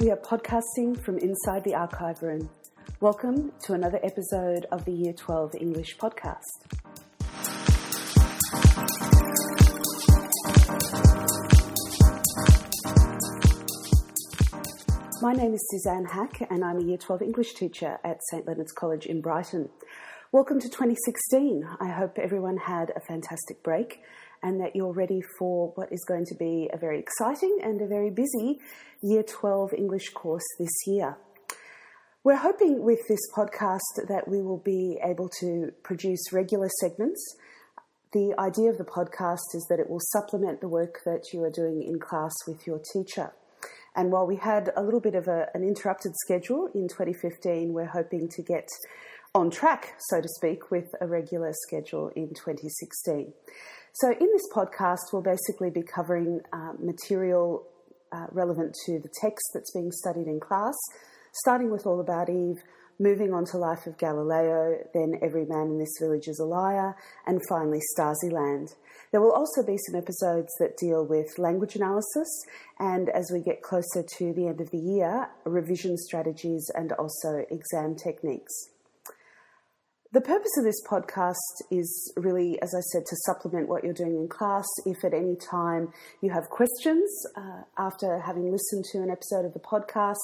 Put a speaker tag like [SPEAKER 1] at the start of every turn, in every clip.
[SPEAKER 1] We are podcasting from inside the archive room. Welcome to another episode of the Year 12 English podcast. My name is Suzanne Hack, and I'm a Year 12 English teacher at St Leonard's College in Brighton. Welcome to 2016. I hope everyone had a fantastic break and that you're ready for what is going to be a very exciting and a very busy Year 12 English course this year. We're hoping with this podcast that we will be able to produce regular segments. The idea of the podcast is that it will supplement the work that you are doing in class with your teacher. And while we had a little bit of a, an interrupted schedule in 2015, we're hoping to get on track, so to speak, with a regular schedule in 2016. So, in this podcast, we'll basically be covering uh, material uh, relevant to the text that's being studied in class, starting with All About Eve, moving on to Life of Galileo, then Every Man in This Village is a Liar, and finally Stasiland. There will also be some episodes that deal with language analysis, and as we get closer to the end of the year, revision strategies and also exam techniques. The purpose of this podcast is really, as I said, to supplement what you're doing in class. If at any time you have questions uh, after having listened to an episode of the podcast,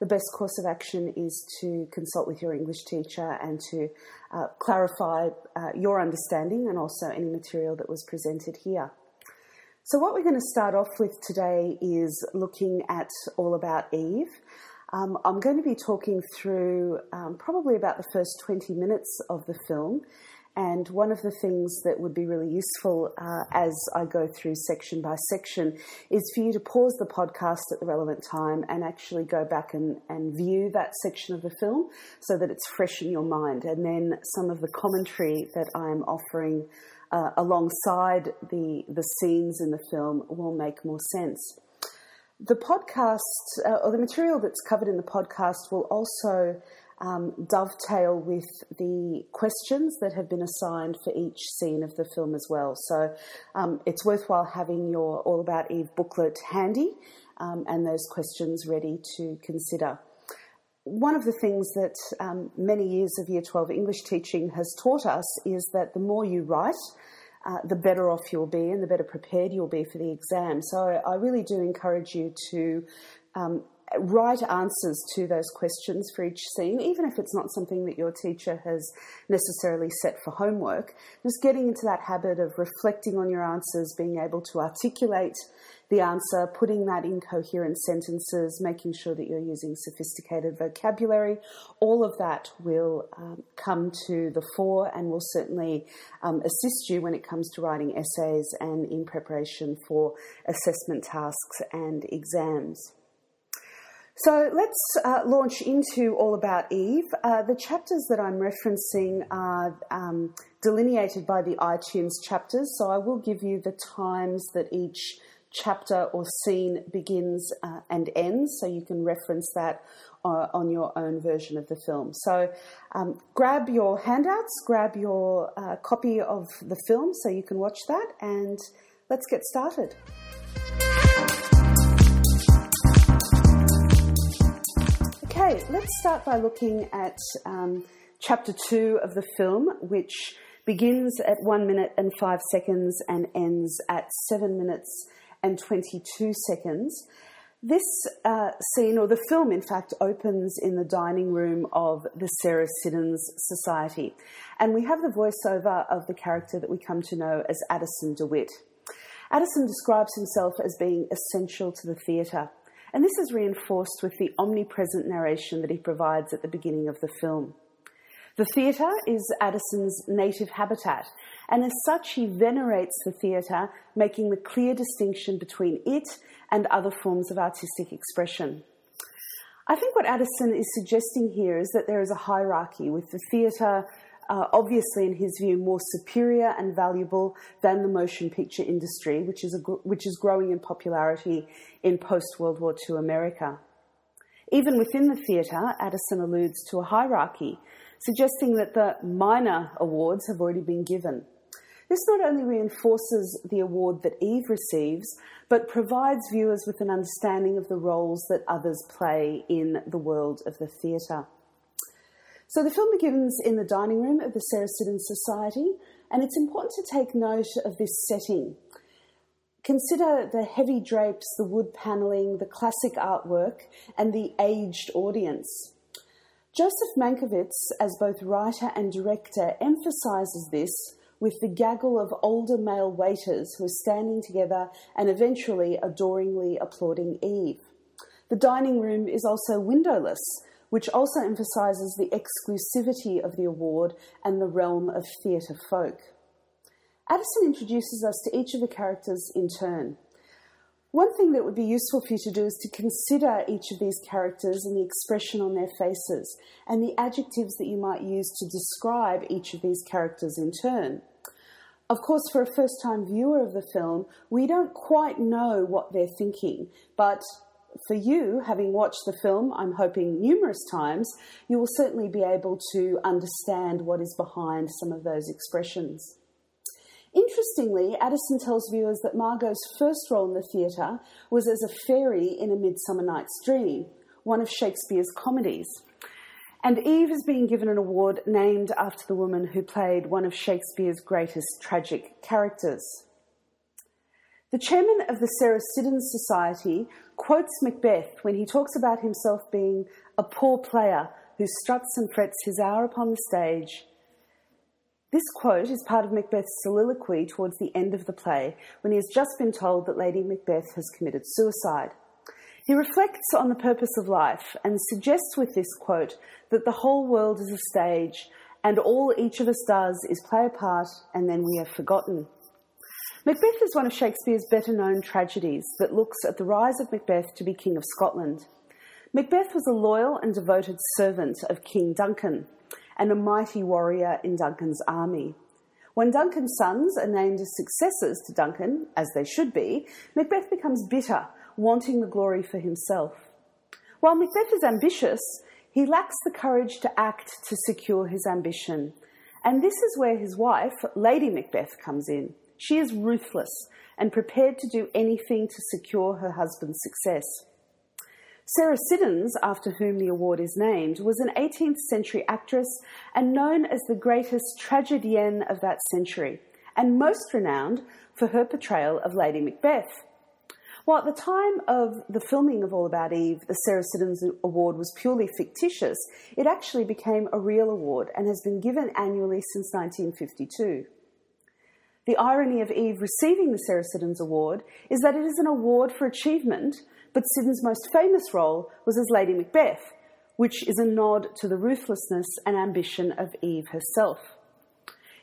[SPEAKER 1] the best course of action is to consult with your English teacher and to uh, clarify uh, your understanding and also any material that was presented here. So, what we're going to start off with today is looking at All About Eve. Um, I'm going to be talking through um, probably about the first 20 minutes of the film. And one of the things that would be really useful uh, as I go through section by section is for you to pause the podcast at the relevant time and actually go back and, and view that section of the film so that it's fresh in your mind. And then some of the commentary that I'm offering uh, alongside the, the scenes in the film will make more sense. The podcast, uh, or the material that's covered in the podcast, will also um, dovetail with the questions that have been assigned for each scene of the film as well. So um, it's worthwhile having your All About Eve booklet handy um, and those questions ready to consider. One of the things that um, many years of Year 12 English teaching has taught us is that the more you write, uh, the better off you'll be and the better prepared you'll be for the exam. So I really do encourage you to um, write answers to those questions for each scene, even if it's not something that your teacher has necessarily set for homework. Just getting into that habit of reflecting on your answers, being able to articulate the answer, putting that in coherent sentences, making sure that you're using sophisticated vocabulary, all of that will um, come to the fore and will certainly um, assist you when it comes to writing essays and in preparation for assessment tasks and exams. So let's uh, launch into All About Eve. Uh, the chapters that I'm referencing are um, delineated by the iTunes chapters, so I will give you the times that each chapter or scene begins uh, and ends, so you can reference that uh, on your own version of the film. So um, grab your handouts, grab your uh, copy of the film so you can watch that, and let's get started. Okay, let's start by looking at um, chapter two of the film, which begins at one minute and five seconds and ends at seven minutes and 22 seconds. This uh, scene, or the film in fact, opens in the dining room of the Sarah Siddons Society. And we have the voiceover of the character that we come to know as Addison DeWitt. Addison describes himself as being essential to the theatre. And this is reinforced with the omnipresent narration that he provides at the beginning of the film. The theatre is Addison's native habitat, and as such, he venerates the theatre, making the clear distinction between it and other forms of artistic expression. I think what Addison is suggesting here is that there is a hierarchy, with the theatre uh, obviously, in his view, more superior and valuable than the motion picture industry, which is, a, which is growing in popularity in post World War II America. Even within the theatre, Addison alludes to a hierarchy, suggesting that the minor awards have already been given. This not only reinforces the award that Eve receives, but provides viewers with an understanding of the roles that others play in the world of the theatre. So the film begins in the dining room of the Siddons Society, and it's important to take note of this setting. Consider the heavy drapes, the wood panelling, the classic artwork, and the aged audience. Joseph Mankiewicz, as both writer and director, emphasises this with the gaggle of older male waiters who are standing together and eventually adoringly applauding Eve. The dining room is also windowless, which also emphasises the exclusivity of the award and the realm of theatre folk. Addison introduces us to each of the characters in turn. One thing that would be useful for you to do is to consider each of these characters and the expression on their faces and the adjectives that you might use to describe each of these characters in turn. Of course, for a first time viewer of the film, we don't quite know what they're thinking, but for you, having watched the film, I'm hoping numerous times, you will certainly be able to understand what is behind some of those expressions. Interestingly, Addison tells viewers that Margot's first role in the theatre was as a fairy in A Midsummer Night's Dream, one of Shakespeare's comedies. And Eve is being given an award named after the woman who played one of Shakespeare's greatest tragic characters. The chairman of the Sarah Siddons Society quotes Macbeth when he talks about himself being a poor player who struts and frets his hour upon the stage this quote is part of Macbeth's soliloquy towards the end of the play when he has just been told that Lady Macbeth has committed suicide. He reflects on the purpose of life and suggests with this quote that the whole world is a stage and all each of us does is play a part and then we are forgotten. Macbeth is one of Shakespeare's better known tragedies that looks at the rise of Macbeth to be King of Scotland. Macbeth was a loyal and devoted servant of King Duncan and a mighty warrior in Duncan's army. When Duncan's sons are named as successors to Duncan, as they should be, Macbeth becomes bitter, wanting the glory for himself. While Macbeth is ambitious, he lacks the courage to act to secure his ambition. And this is where his wife, Lady Macbeth, comes in. She is ruthless and prepared to do anything to secure her husband's success. Sarah Siddons, after whom the award is named, was an 18th century actress and known as the greatest tragedienne of that century, and most renowned for her portrayal of Lady Macbeth. While at the time of the filming of All About Eve, the Sarah Siddons Award was purely fictitious, it actually became a real award and has been given annually since 1952. The irony of Eve receiving the Sarah Siddons Award is that it is an award for achievement but Siddons' most famous role was as Lady Macbeth, which is a nod to the ruthlessness and ambition of Eve herself.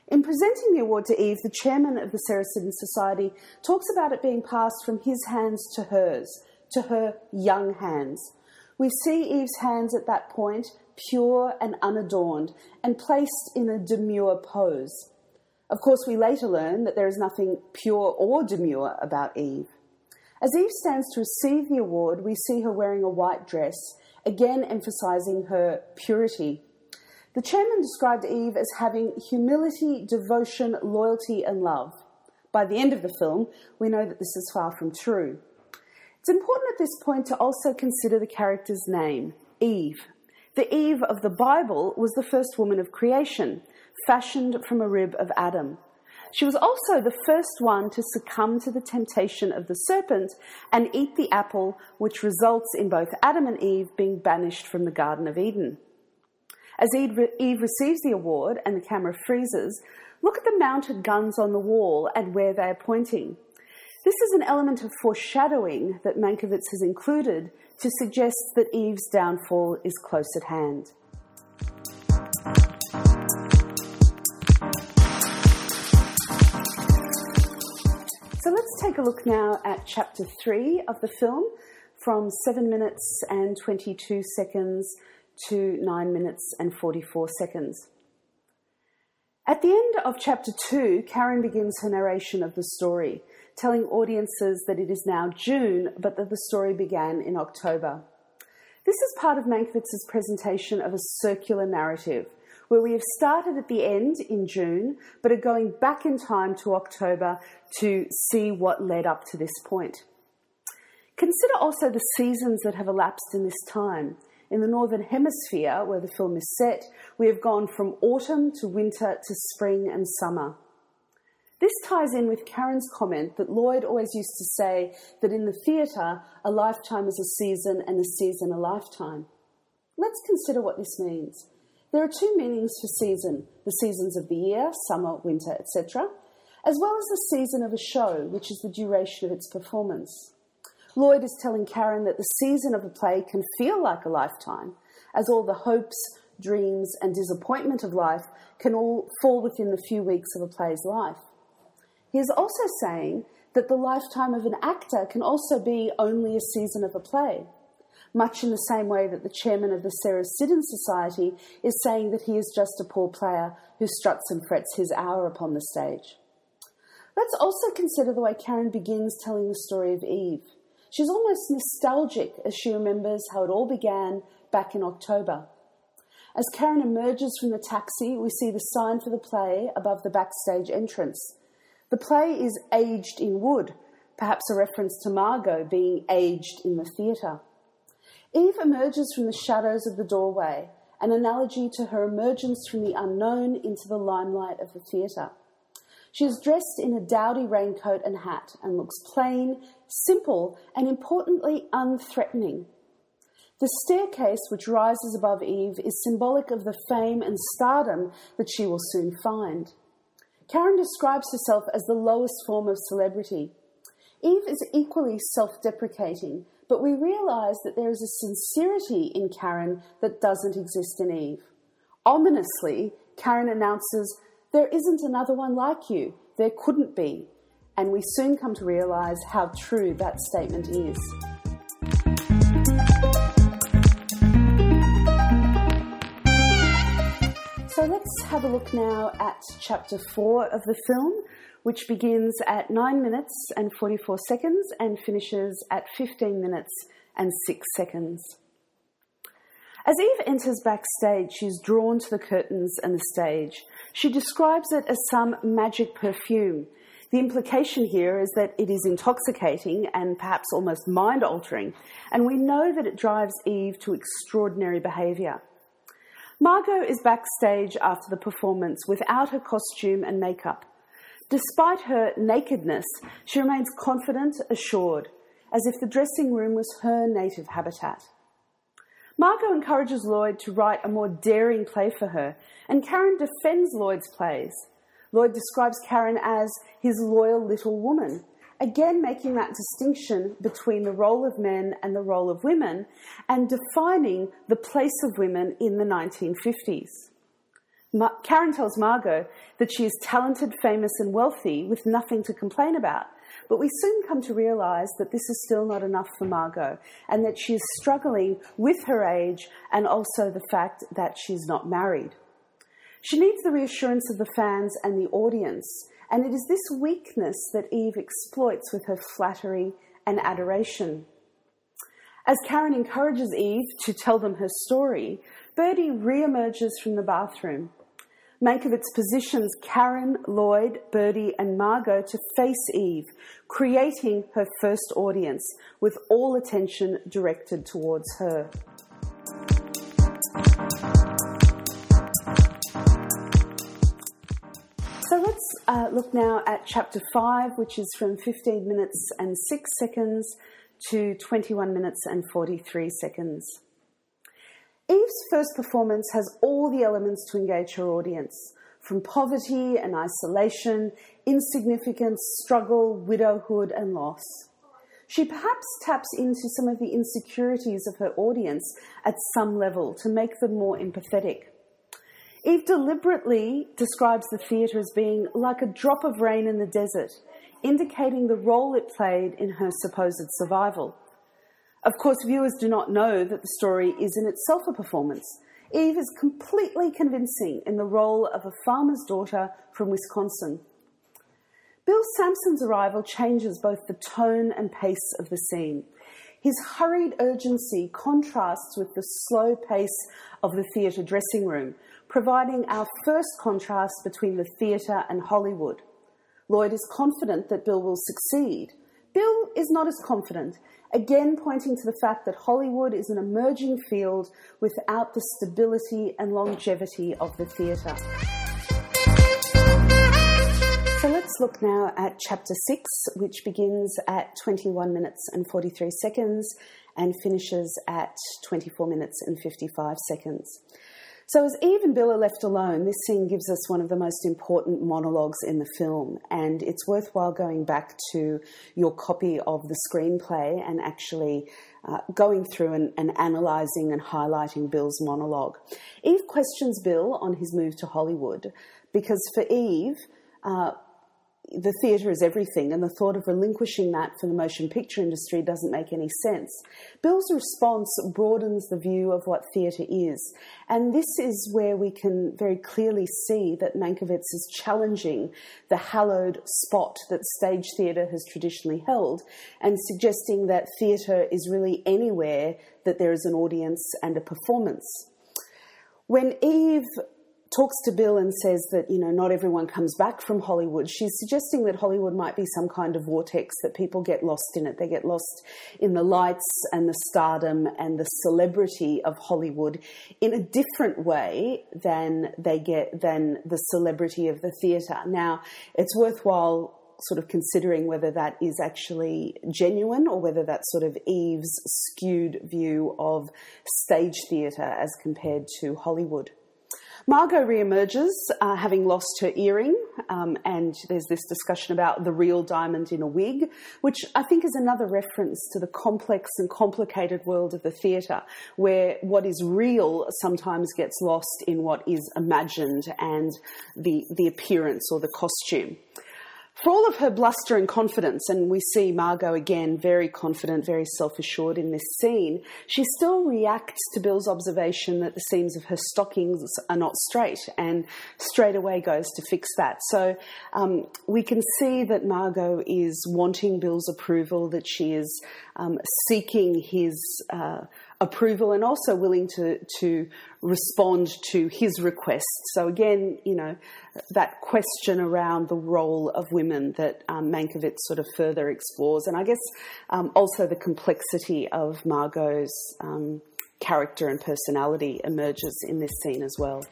[SPEAKER 1] In presenting the award to Eve, the chairman of the Sarah Siddons Society talks about it being passed from his hands to hers, to her young hands. We see Eve's hands at that point pure and unadorned and placed in a demure pose. Of course, we later learn that there is nothing pure or demure about Eve. As Eve stands to receive the award, we see her wearing a white dress, again emphasizing her purity. The chairman described Eve as having humility, devotion, loyalty, and love. By the end of the film, we know that this is far from true. It's important at this point to also consider the character's name, Eve. The Eve of the Bible was the first woman of creation, fashioned from a rib of Adam. She was also the first one to succumb to the temptation of the serpent and eat the apple, which results in both Adam and Eve being banished from the Garden of Eden. As Eve receives the award and the camera freezes, look at the mounted guns on the wall and where they are pointing. This is an element of foreshadowing that Mankiewicz has included to suggest that Eve's downfall is close at hand. Take a look now at chapter 3 of the film from 7 minutes and 22 seconds to 9 minutes and 44 seconds. At the end of chapter 2, Karen begins her narration of the story, telling audiences that it is now June, but that the story began in October. This is part of Mankiewicz's presentation of a circular narrative, where we have started at the end in June, but are going back in time to October to see what led up to this point. Consider also the seasons that have elapsed in this time. In the Northern Hemisphere, where the film is set, we have gone from autumn to winter to spring and summer. This ties in with Karen's comment that Lloyd always used to say that in the theatre, a lifetime is a season and a season a lifetime. Let's consider what this means. There are two meanings for season the seasons of the year, summer, winter, etc., as well as the season of a show, which is the duration of its performance. Lloyd is telling Karen that the season of a play can feel like a lifetime, as all the hopes, dreams, and disappointment of life can all fall within the few weeks of a play's life. He is also saying that the lifetime of an actor can also be only a season of a play, much in the same way that the chairman of the Sarah Siddon Society is saying that he is just a poor player who struts and frets his hour upon the stage. Let's also consider the way Karen begins telling the story of Eve. She's almost nostalgic as she remembers how it all began back in October. As Karen emerges from the taxi, we see the sign for the play above the backstage entrance. The play is aged in wood, perhaps a reference to Margot being aged in the theatre. Eve emerges from the shadows of the doorway, an analogy to her emergence from the unknown into the limelight of the theatre. She is dressed in a dowdy raincoat and hat and looks plain, simple, and importantly unthreatening. The staircase which rises above Eve is symbolic of the fame and stardom that she will soon find. Karen describes herself as the lowest form of celebrity. Eve is equally self deprecating, but we realise that there is a sincerity in Karen that doesn't exist in Eve. Ominously, Karen announces, There isn't another one like you. There couldn't be. And we soon come to realise how true that statement is. So let's have a look now at chapter 4 of the film, which begins at 9 minutes and 44 seconds and finishes at 15 minutes and 6 seconds. As Eve enters backstage, she's drawn to the curtains and the stage. She describes it as some magic perfume. The implication here is that it is intoxicating and perhaps almost mind altering, and we know that it drives Eve to extraordinary behaviour. Margot is backstage after the performance without her costume and makeup. Despite her nakedness, she remains confident, assured, as if the dressing room was her native habitat. Margot encourages Lloyd to write a more daring play for her, and Karen defends Lloyd's plays. Lloyd describes Karen as his loyal little woman, again making that distinction between the role of men and the role of women and defining the place of women in the 1950s. Ma- Karen tells Margot that she is talented, famous, and wealthy with nothing to complain about. But we soon come to realise that this is still not enough for Margot and that she is struggling with her age and also the fact that she's not married. She needs the reassurance of the fans and the audience and it is this weakness that Eve exploits with her flattery and adoration. As Karen encourages Eve to tell them her story, Birdie re-emerges from the bathroom. Mankiewicz positions Karen, Lloyd, Birdie, and Margot to face Eve, creating her first audience with all attention directed towards her. So let's uh, look now at chapter 5, which is from 15 minutes and 6 seconds to 21 minutes and 43 seconds. Eve's first performance has all the elements to engage her audience from poverty and isolation, insignificance, struggle, widowhood, and loss. She perhaps taps into some of the insecurities of her audience at some level to make them more empathetic. Eve deliberately describes the theatre as being like a drop of rain in the desert, indicating the role it played in her supposed survival. Of course, viewers do not know that the story is in itself a performance. Eve is completely convincing in the role of a farmer's daughter from Wisconsin. Bill Sampson's arrival changes both the tone and pace of the scene. His hurried urgency contrasts with the slow pace of the theatre dressing room, providing our first contrast between the theatre and Hollywood. Lloyd is confident that Bill will succeed. Bill is not as confident, again pointing to the fact that Hollywood is an emerging field without the stability and longevity of the theatre. So let's look now at chapter 6, which begins at 21 minutes and 43 seconds and finishes at 24 minutes and 55 seconds. So, as Eve and Bill are left alone, this scene gives us one of the most important monologues in the film, and it's worthwhile going back to your copy of the screenplay and actually uh, going through and, and analysing and highlighting Bill's monologue. Eve questions Bill on his move to Hollywood because for Eve, uh, the theatre is everything, and the thought of relinquishing that for the motion picture industry doesn't make any sense. Bill's response broadens the view of what theatre is, and this is where we can very clearly see that Mankiewicz is challenging the hallowed spot that stage theatre has traditionally held, and suggesting that theatre is really anywhere that there is an audience and a performance. When Eve talks to Bill and says that, you know, not everyone comes back from Hollywood, she's suggesting that Hollywood might be some kind of vortex that people get lost in it. They get lost in the lights and the stardom and the celebrity of Hollywood in a different way than they get than the celebrity of the theatre. Now, it's worthwhile sort of considering whether that is actually genuine or whether that's sort of Eve's skewed view of stage theatre as compared to Hollywood. Margot re-emerges, uh, having lost her earring, um, and there's this discussion about the real diamond in a wig, which I think is another reference to the complex and complicated world of the theatre, where what is real sometimes gets lost in what is imagined and the, the appearance or the costume. For all of her bluster and confidence, and we see Margot again very confident, very self assured in this scene, she still reacts to Bill's observation that the seams of her stockings are not straight and straight away goes to fix that. So um, we can see that Margot is wanting Bill's approval, that she is um, seeking his. Uh, approval and also willing to to respond to his requests. So again, you know, that question around the role of women that um, Mankiewicz sort of further explores, and I guess um, also the complexity of Margot's um, character and personality emerges in this scene as well.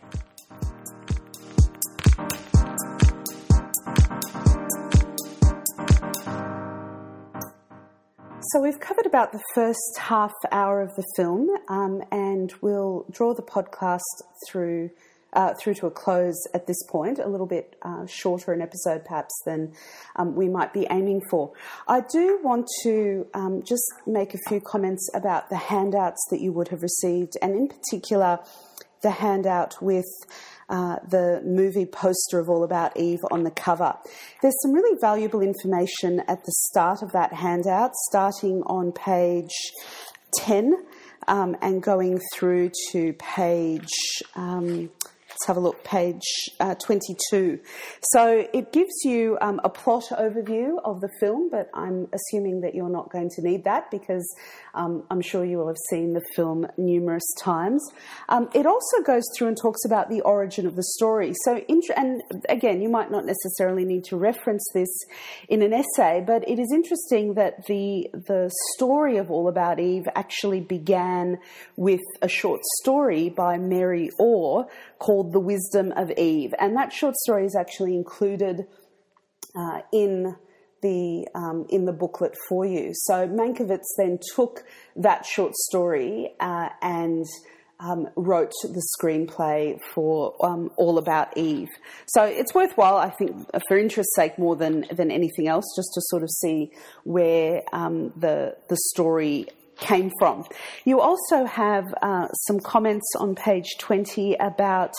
[SPEAKER 1] So we've covered about the first half hour of the film, um, and we'll draw the podcast through uh, through to a close at this point, a little bit uh, shorter an episode perhaps than um, we might be aiming for. I do want to um, just make a few comments about the handouts that you would have received, and in particular, the handout with uh, the movie poster of All About Eve on the cover. There's some really valuable information at the start of that handout, starting on page 10 um, and going through to page. Um, let's have a look, page uh, 22. So it gives you um, a plot overview of the film, but I'm assuming that you're not going to need that because um, I'm sure you will have seen the film numerous times. Um, it also goes through and talks about the origin of the story. So, and again, you might not necessarily need to reference this in an essay, but it is interesting that the the story of All About Eve actually began with a short story by Mary Orr called The Wisdom of Eve, and that short story is actually included uh, in the um, in the booklet for you. So Mankiewicz then took that short story uh, and um, wrote the screenplay for um, All About Eve. So it's worthwhile, I think, for interest's sake, more than than anything else, just to sort of see where um, the the story came from. You also have uh, some comments on page 20 about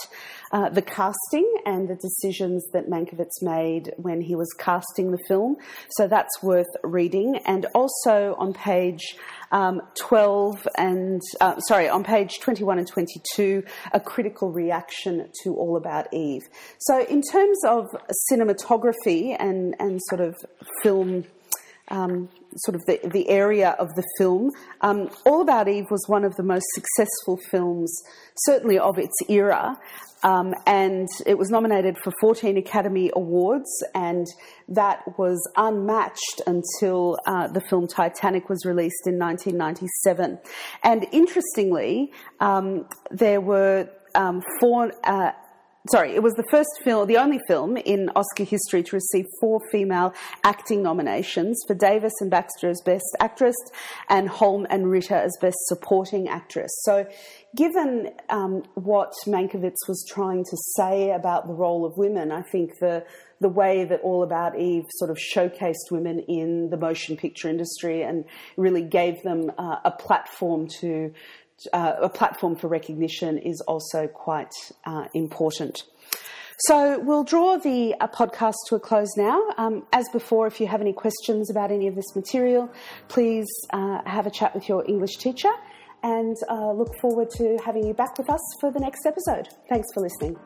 [SPEAKER 1] uh, the casting and the decisions that Mankiewicz made when he was casting the film. So that's worth reading. And also on page um, 12 and, uh, sorry, on page 21 and 22, a critical reaction to All About Eve. So in terms of cinematography and, and sort of film um, sort of the, the area of the film. Um, All About Eve was one of the most successful films, certainly of its era, um, and it was nominated for 14 Academy Awards, and that was unmatched until uh, the film Titanic was released in 1997. And interestingly, um, there were um, four uh, sorry, it was the first film, the only film in Oscar history to receive four female acting nominations for Davis and Baxter as Best Actress and Holm and Ritter as Best Supporting Actress. So, given um, what Mankiewicz was trying to say about the role of women, I think the the way that All About Eve sort of showcased women in the motion picture industry and really gave them uh, a platform to uh, a platform for recognition is also quite uh, important. So we'll draw the uh, podcast to a close now. Um, as before, if you have any questions about any of this material, please uh, have a chat with your English teacher and uh, look forward to having you back with us for the next episode. Thanks for listening.